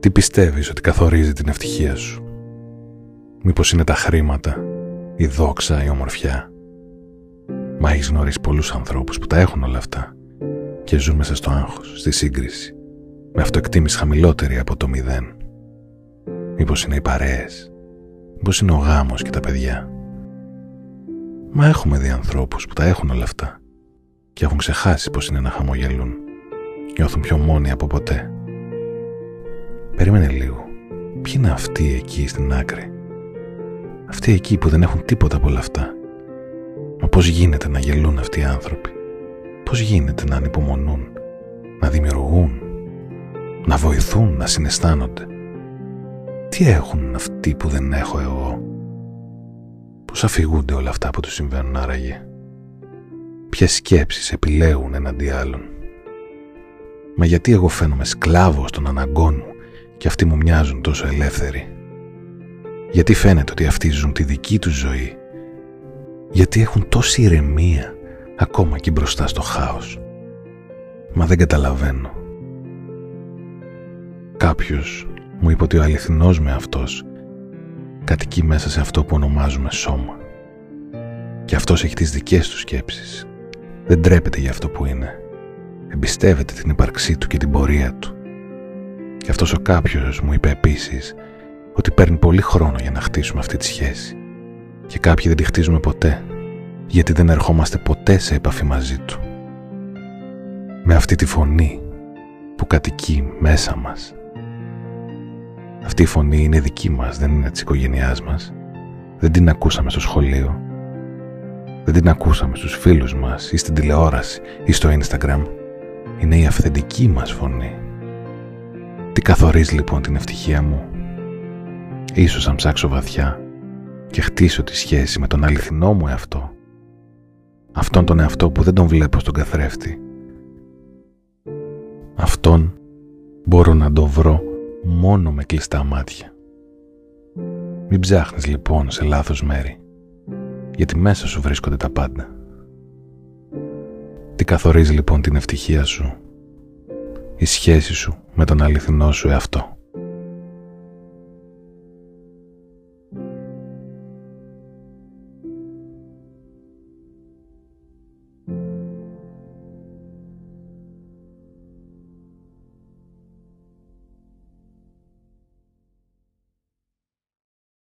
Τι πιστεύεις ότι καθορίζει την ευτυχία σου; Μήπως είναι τα χρήματα, η δόξα, η ομορφιά; Μα έχεις γνωρίσει πολλούς ανθρώπους που τα έχουν όλα αυτά και ζουν μέσα στο άγχος, στη σύγκριση, με αυτοεκτίμηση χαμηλότερη από το μηδέν. Μήπως είναι οι παρέες, μήπως είναι ο γάμος και τα παιδιά; Μα έχουμε δει ανθρώπους που τα έχουν όλα αυτά και έχουν ξεχάσει πως είναι να χαμογελούν. Νιώθουν πιο μόνοι από ποτέ. Περίμενε λίγο. Ποιοι είναι αυτοί εκεί στην άκρη; Αυτοί εκεί που δεν έχουν τίποτα από όλα αυτά. Μα πώς γίνεται να γελούν αυτοί οι άνθρωποι; Πώς γίνεται να ανυπομονούν, να δημιουργούν, να βοηθούν, να συναισθάνονται; Τι έχουν αυτοί που δεν έχω εγώ; Πώς αφηγούνται όλα αυτά που τους συμβαίνουν άραγε; Ποιες σκέψεις επιλέγουν εναντί άλλων; Μα γιατί εγώ φαίνομαι σκλάβος των αναγκών μου; Και αυτοί μου μοιάζουν τόσο ελεύθεροι. Γιατί φαίνεται ότι αυτοί ζουν τη δική τους ζωή. Γιατί έχουν τόση ηρεμία ακόμα και μπροστά στο χάος. Μα δεν καταλαβαίνω. Κάποιος μου είπε ότι ο αληθινός με αυτός κατοικεί μέσα σε αυτό που ονομάζουμε σώμα. Και αυτός έχει τις δικές του σκέψεις. Δεν τρέπεται για αυτό που είναι. Εμπιστεύεται την ύπαρξή του και την πορεία του. Και αυτός ο κάποιος μου είπε επίσης ότι παίρνει πολύ χρόνο για να χτίσουμε αυτή τη σχέση. Και κάποιοι δεν τη χτίζουμε ποτέ, γιατί δεν ερχόμαστε ποτέ σε επαφή μαζί του. Με αυτή τη φωνή που κατοικεί μέσα μας. Αυτή η φωνή είναι δική μας, δεν είναι της οικογένειάς μας. Δεν την ακούσαμε στο σχολείο. Δεν την ακούσαμε στους φίλους μας ή στην τηλεόραση ή στο Instagram. Είναι η αυθεντική μας φωνή. Τι καθορίζει λοιπόν την ευτυχία μου. Ίσως αν ψάξω βαθιά και χτίσω τη σχέση με τον αληθινό μου εαυτό. Αυτόν τον εαυτό που δεν τον βλέπω στον καθρέφτη. Αυτόν μπορώ να τον βρω μόνο με κλειστά μάτια. Μην ψάχνεις λοιπόν σε λάθος μέρη, γιατί μέσα σου βρίσκονται τα πάντα. Τι καθορίζει λοιπόν την ευτυχία σου, η σχέση σου με τον αληθινό σου εαυτό.